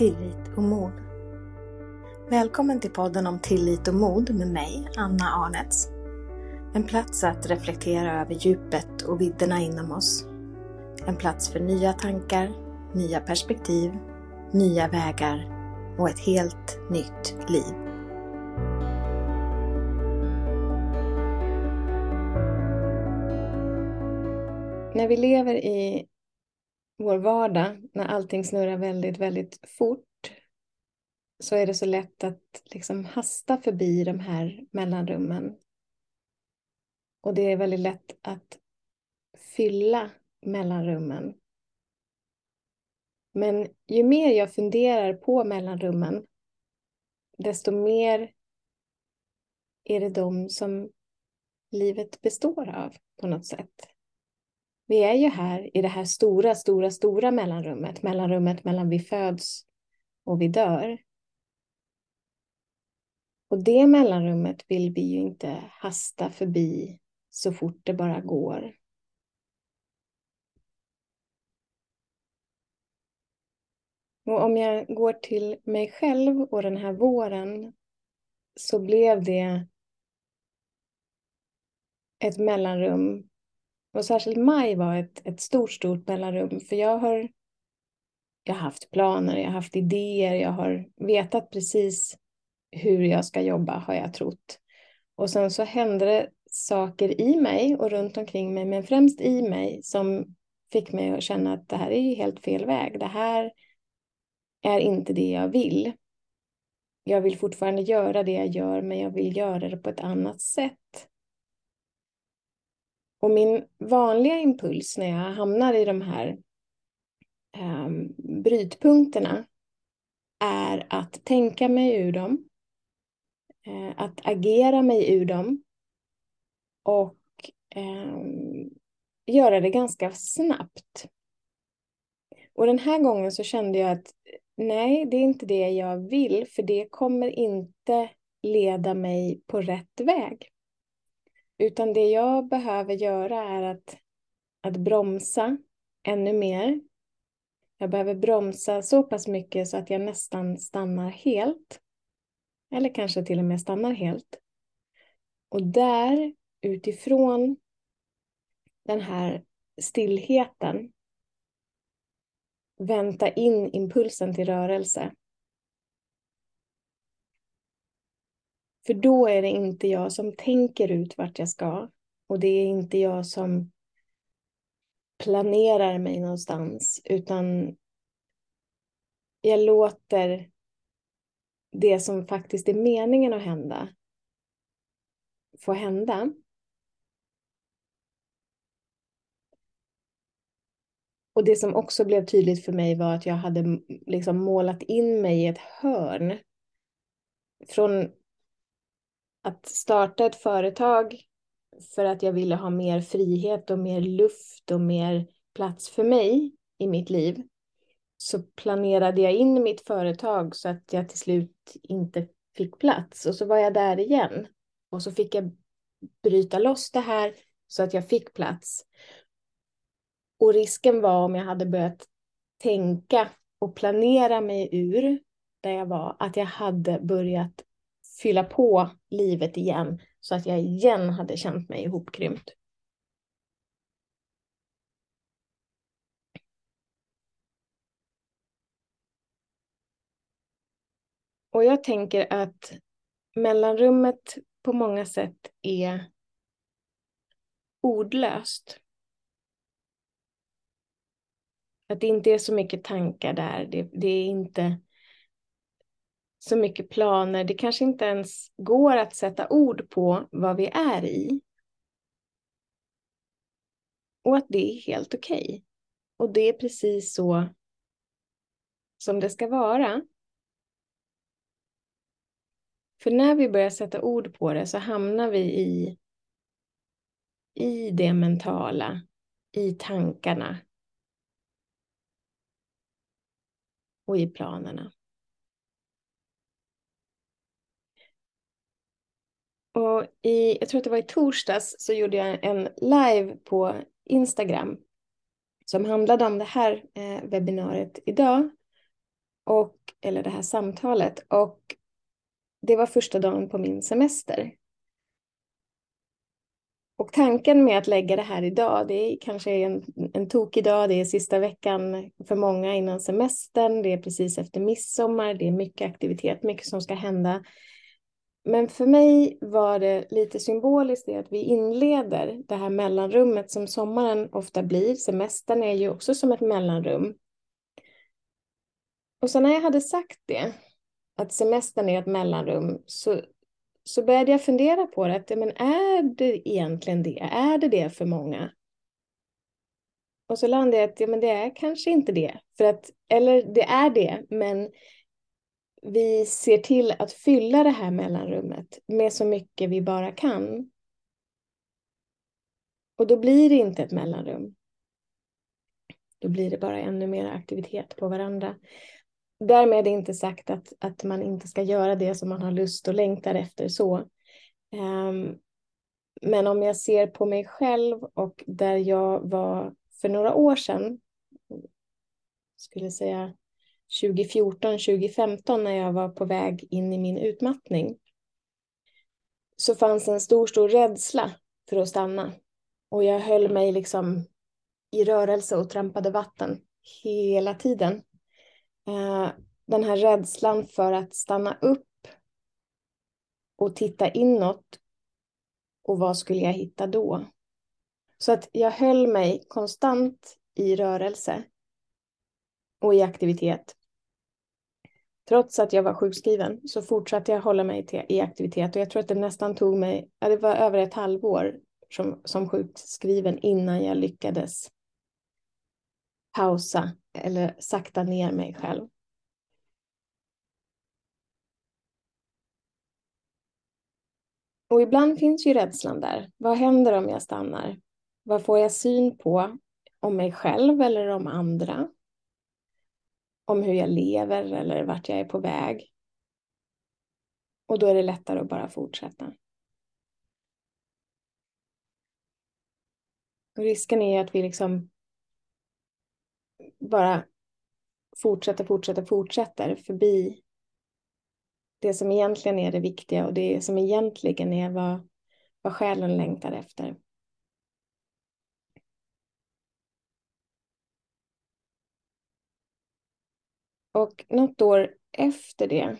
tillit och mod. Välkommen till podden om tillit och mod med mig, Anna Arnets. En plats att reflektera över djupet och vidderna inom oss. En plats för nya tankar, nya perspektiv, nya vägar och ett helt nytt liv. När vi lever i vår vardag, när allting snurrar väldigt, väldigt fort, så är det så lätt att liksom hasta förbi de här mellanrummen. Och det är väldigt lätt att fylla mellanrummen. Men ju mer jag funderar på mellanrummen, desto mer är det de som livet består av på något sätt. Vi är ju här i det här stora, stora, stora mellanrummet, mellanrummet mellan vi föds och vi dör. Och det mellanrummet vill vi ju inte hasta förbi så fort det bara går. Och om jag går till mig själv och den här våren så blev det ett mellanrum. Och särskilt maj var ett, ett stort, stort mellanrum. För jag har, jag har haft planer, jag har haft idéer, jag har vetat precis hur jag ska jobba har jag trott. Och sen så hände det saker i mig och runt omkring mig, men främst i mig som fick mig att känna att det här är ju helt fel väg. Det här är inte det jag vill. Jag vill fortfarande göra det jag gör, men jag vill göra det på ett annat sätt. Och min vanliga impuls när jag hamnar i de här um, brytpunkterna är att tänka mig ur dem, uh, att agera mig ur dem och um, göra det ganska snabbt. Och den här gången så kände jag att nej, det är inte det jag vill, för det kommer inte leda mig på rätt väg. Utan det jag behöver göra är att, att bromsa ännu mer. Jag behöver bromsa så pass mycket så att jag nästan stannar helt. Eller kanske till och med stannar helt. Och där, utifrån den här stillheten, vänta in impulsen till rörelse. För då är det inte jag som tänker ut vart jag ska. Och det är inte jag som planerar mig någonstans, utan jag låter det som faktiskt är meningen att hända få hända. Och det som också blev tydligt för mig var att jag hade liksom målat in mig i ett hörn. Från att starta ett företag för att jag ville ha mer frihet och mer luft och mer plats för mig i mitt liv så planerade jag in mitt företag så att jag till slut inte fick plats och så var jag där igen och så fick jag bryta loss det här så att jag fick plats. Och risken var om jag hade börjat tänka och planera mig ur där jag var, att jag hade börjat fylla på livet igen så att jag igen hade känt mig ihopkrympt. Och jag tänker att mellanrummet på många sätt är ordlöst. Att det inte är så mycket tankar där. Det, det, är inte så mycket planer. Det kanske inte ens går att sätta ord på vad vi är i. Och att det är helt okej. Okay. Och det är precis så som det ska vara. För när vi börjar sätta ord på det så hamnar vi i, i det mentala, i tankarna, och i planerna. Och i, jag tror att det var i torsdags så gjorde jag en live på Instagram som handlade om det här eh, webbinariet idag. och, eller det här samtalet. Och det var första dagen på min semester. Och tanken med att lägga det här idag, det är kanske en, en tokig dag, det är sista veckan för många innan semestern, det är precis efter midsommar, det är mycket aktivitet, mycket som ska hända. Men för mig var det lite symboliskt det att vi inleder det här mellanrummet som sommaren ofta blir. Semestern är ju också som ett mellanrum. Och sen när jag hade sagt det, att semestern är ett mellanrum, så, så började jag fundera på det. Att, men är det egentligen det? Är det det för många? Och så landade jag att ja, men det är kanske inte det. För att, eller det är det, men vi ser till att fylla det här mellanrummet med så mycket vi bara kan. Och då blir det inte ett mellanrum. Då blir det bara ännu mer aktivitet på varandra. Därmed inte sagt att, att man inte ska göra det som man har lust och längtar efter så. Um, men om jag ser på mig själv och där jag var för några år sedan, skulle säga 2014, 2015 när jag var på väg in i min utmattning så fanns en stor, stor rädsla för att stanna. Och jag höll mig liksom i rörelse och trampade vatten hela tiden. Eh, den här rädslan för att stanna upp och titta inåt och vad skulle jag hitta då? Så att jag höll mig konstant i rörelse och i aktivitet Trots att jag var sjukskriven så fortsatte jag hålla mig till, i aktivitet och jag tror att det nästan tog mig, ja, det var över ett halvår som, som sjukskriven innan jag lyckades pausa eller sakta ner mig själv. Och ibland finns ju rädslan där. Vad händer om jag stannar? Vad får jag syn på om mig själv eller om andra? Om hur jag lever eller vart jag är på väg. Och då är det lättare att bara fortsätta. Och risken är att vi liksom bara fortsätter, fortsätter, fortsätter förbi det som egentligen är det viktiga och det som egentligen är vad, vad själen längtar efter. Och något år efter det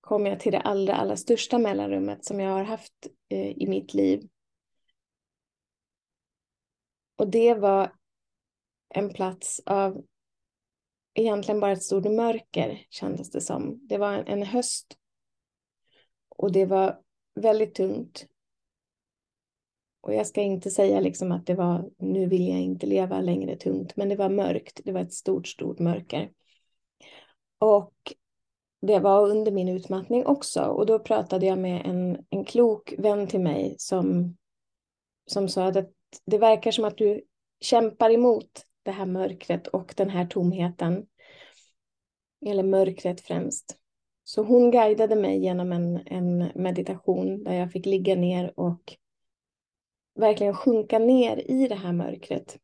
kom jag till det allra, allra största mellanrummet som jag har haft eh, i mitt liv. Och det var en plats av egentligen bara ett stort mörker kändes det som. Det var en, en höst och det var väldigt tungt. Och jag ska inte säga liksom att det var, nu vill jag inte leva längre tungt, men det var mörkt. Det var ett stort, stort mörker. Och det var under min utmattning också. Och då pratade jag med en, en klok vän till mig som, som sa att det verkar som att du kämpar emot det här mörkret och den här tomheten. Eller mörkret främst. Så hon guidade mig genom en, en meditation där jag fick ligga ner och verkligen sjunka ner i det här mörkret.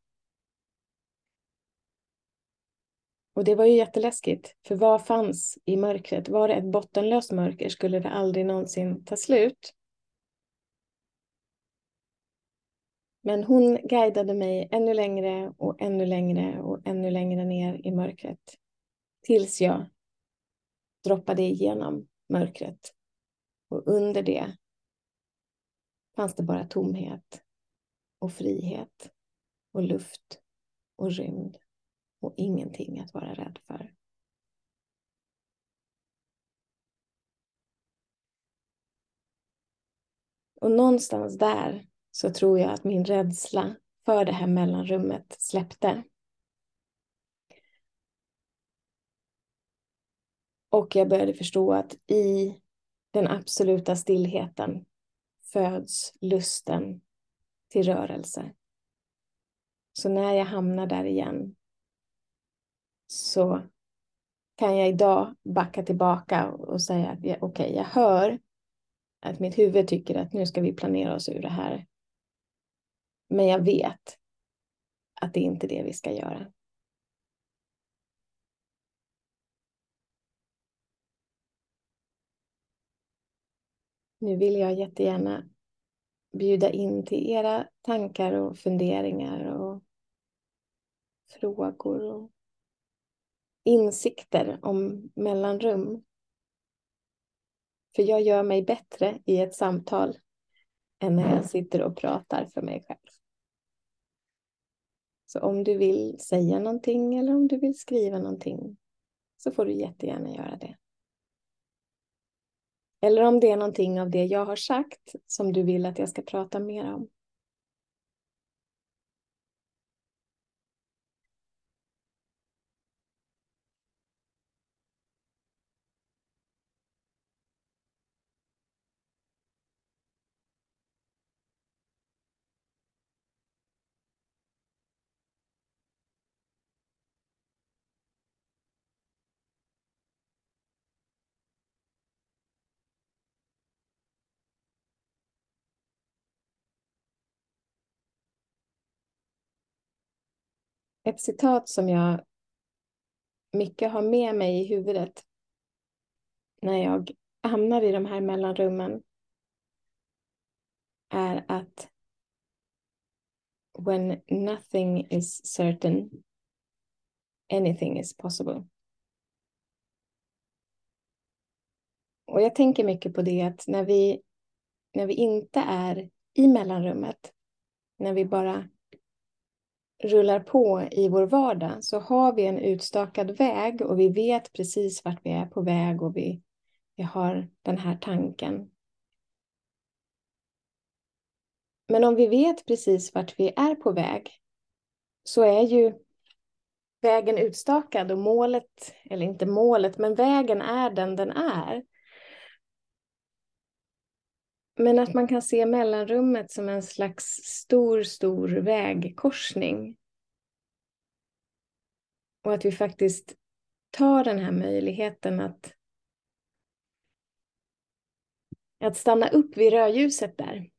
Och det var ju jätteläskigt, för vad fanns i mörkret? Var det ett bottenlöst mörker skulle det aldrig någonsin ta slut. Men hon guidade mig ännu längre och ännu längre och ännu längre ner i mörkret. Tills jag droppade igenom mörkret. Och under det fanns det bara tomhet och frihet och luft och rymd och ingenting att vara rädd för. Och någonstans där så tror jag att min rädsla för det här mellanrummet släppte. Och jag började förstå att i den absoluta stillheten föds lusten till rörelse. Så när jag hamnar där igen så kan jag idag backa tillbaka och säga att okej, okay, jag hör att mitt huvud tycker att nu ska vi planera oss ur det här. Men jag vet att det är inte det vi ska göra. Nu vill jag jättegärna bjuda in till era tankar och funderingar och frågor och insikter om mellanrum. För jag gör mig bättre i ett samtal än när jag sitter och pratar för mig själv. Så om du vill säga någonting eller om du vill skriva någonting så får du jättegärna göra det. Eller om det är någonting av det jag har sagt som du vill att jag ska prata mer om. Ett citat som jag mycket har med mig i huvudet när jag hamnar i de här mellanrummen är att when nothing is certain anything is possible. Och jag tänker mycket på det att när vi, när vi inte är i mellanrummet, när vi bara rullar på i vår vardag så har vi en utstakad väg och vi vet precis vart vi är på väg och vi, vi har den här tanken. Men om vi vet precis vart vi är på väg så är ju vägen utstakad och målet, eller inte målet, men vägen är den den är. Men att man kan se mellanrummet som en slags stor, stor vägkorsning. Och att vi faktiskt tar den här möjligheten att, att stanna upp vid rödljuset där.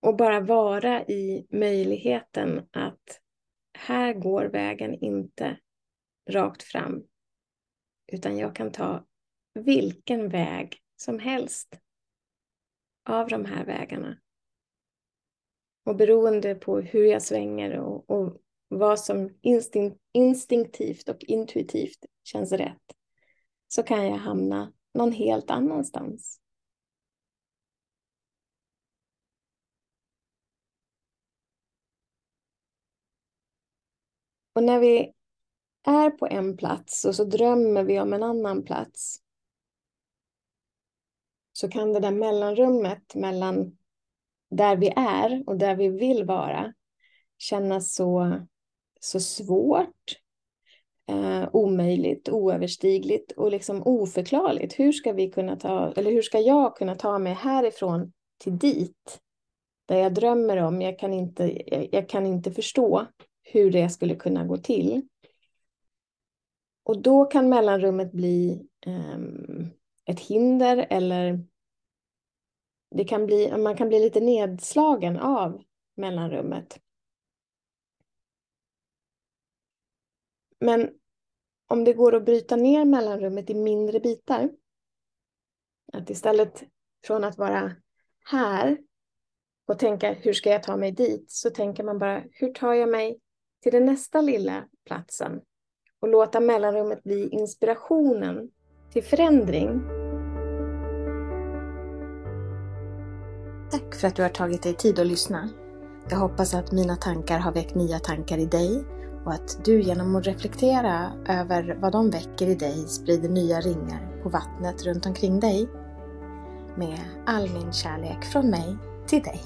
Och bara vara i möjligheten att här går vägen inte rakt fram. Utan jag kan ta vilken väg som helst av de här vägarna. Och beroende på hur jag svänger och, och vad som instinkt, instinktivt och intuitivt känns rätt så kan jag hamna någon helt annanstans. Och när vi är på en plats och så drömmer vi om en annan plats så kan det där mellanrummet mellan där vi är och där vi vill vara kännas så, så svårt, eh, omöjligt, oöverstigligt och liksom oförklarligt. Hur ska vi kunna ta, eller hur ska jag kunna ta mig härifrån till dit? Där jag drömmer om, jag kan inte, jag, jag kan inte förstå hur det skulle kunna gå till. Och då kan mellanrummet bli um, ett hinder eller det kan bli, man kan bli lite nedslagen av mellanrummet. Men om det går att bryta ner mellanrummet i mindre bitar, att istället från att vara här och tänka hur ska jag ta mig dit, så tänker man bara hur tar jag mig till den nästa lilla platsen och låta mellanrummet bli inspirationen till förändring. Tack för att du har tagit dig tid att lyssna. Jag hoppas att mina tankar har väckt nya tankar i dig och att du genom att reflektera över vad de väcker i dig sprider nya ringar på vattnet runt omkring dig. Med all min kärlek från mig till dig.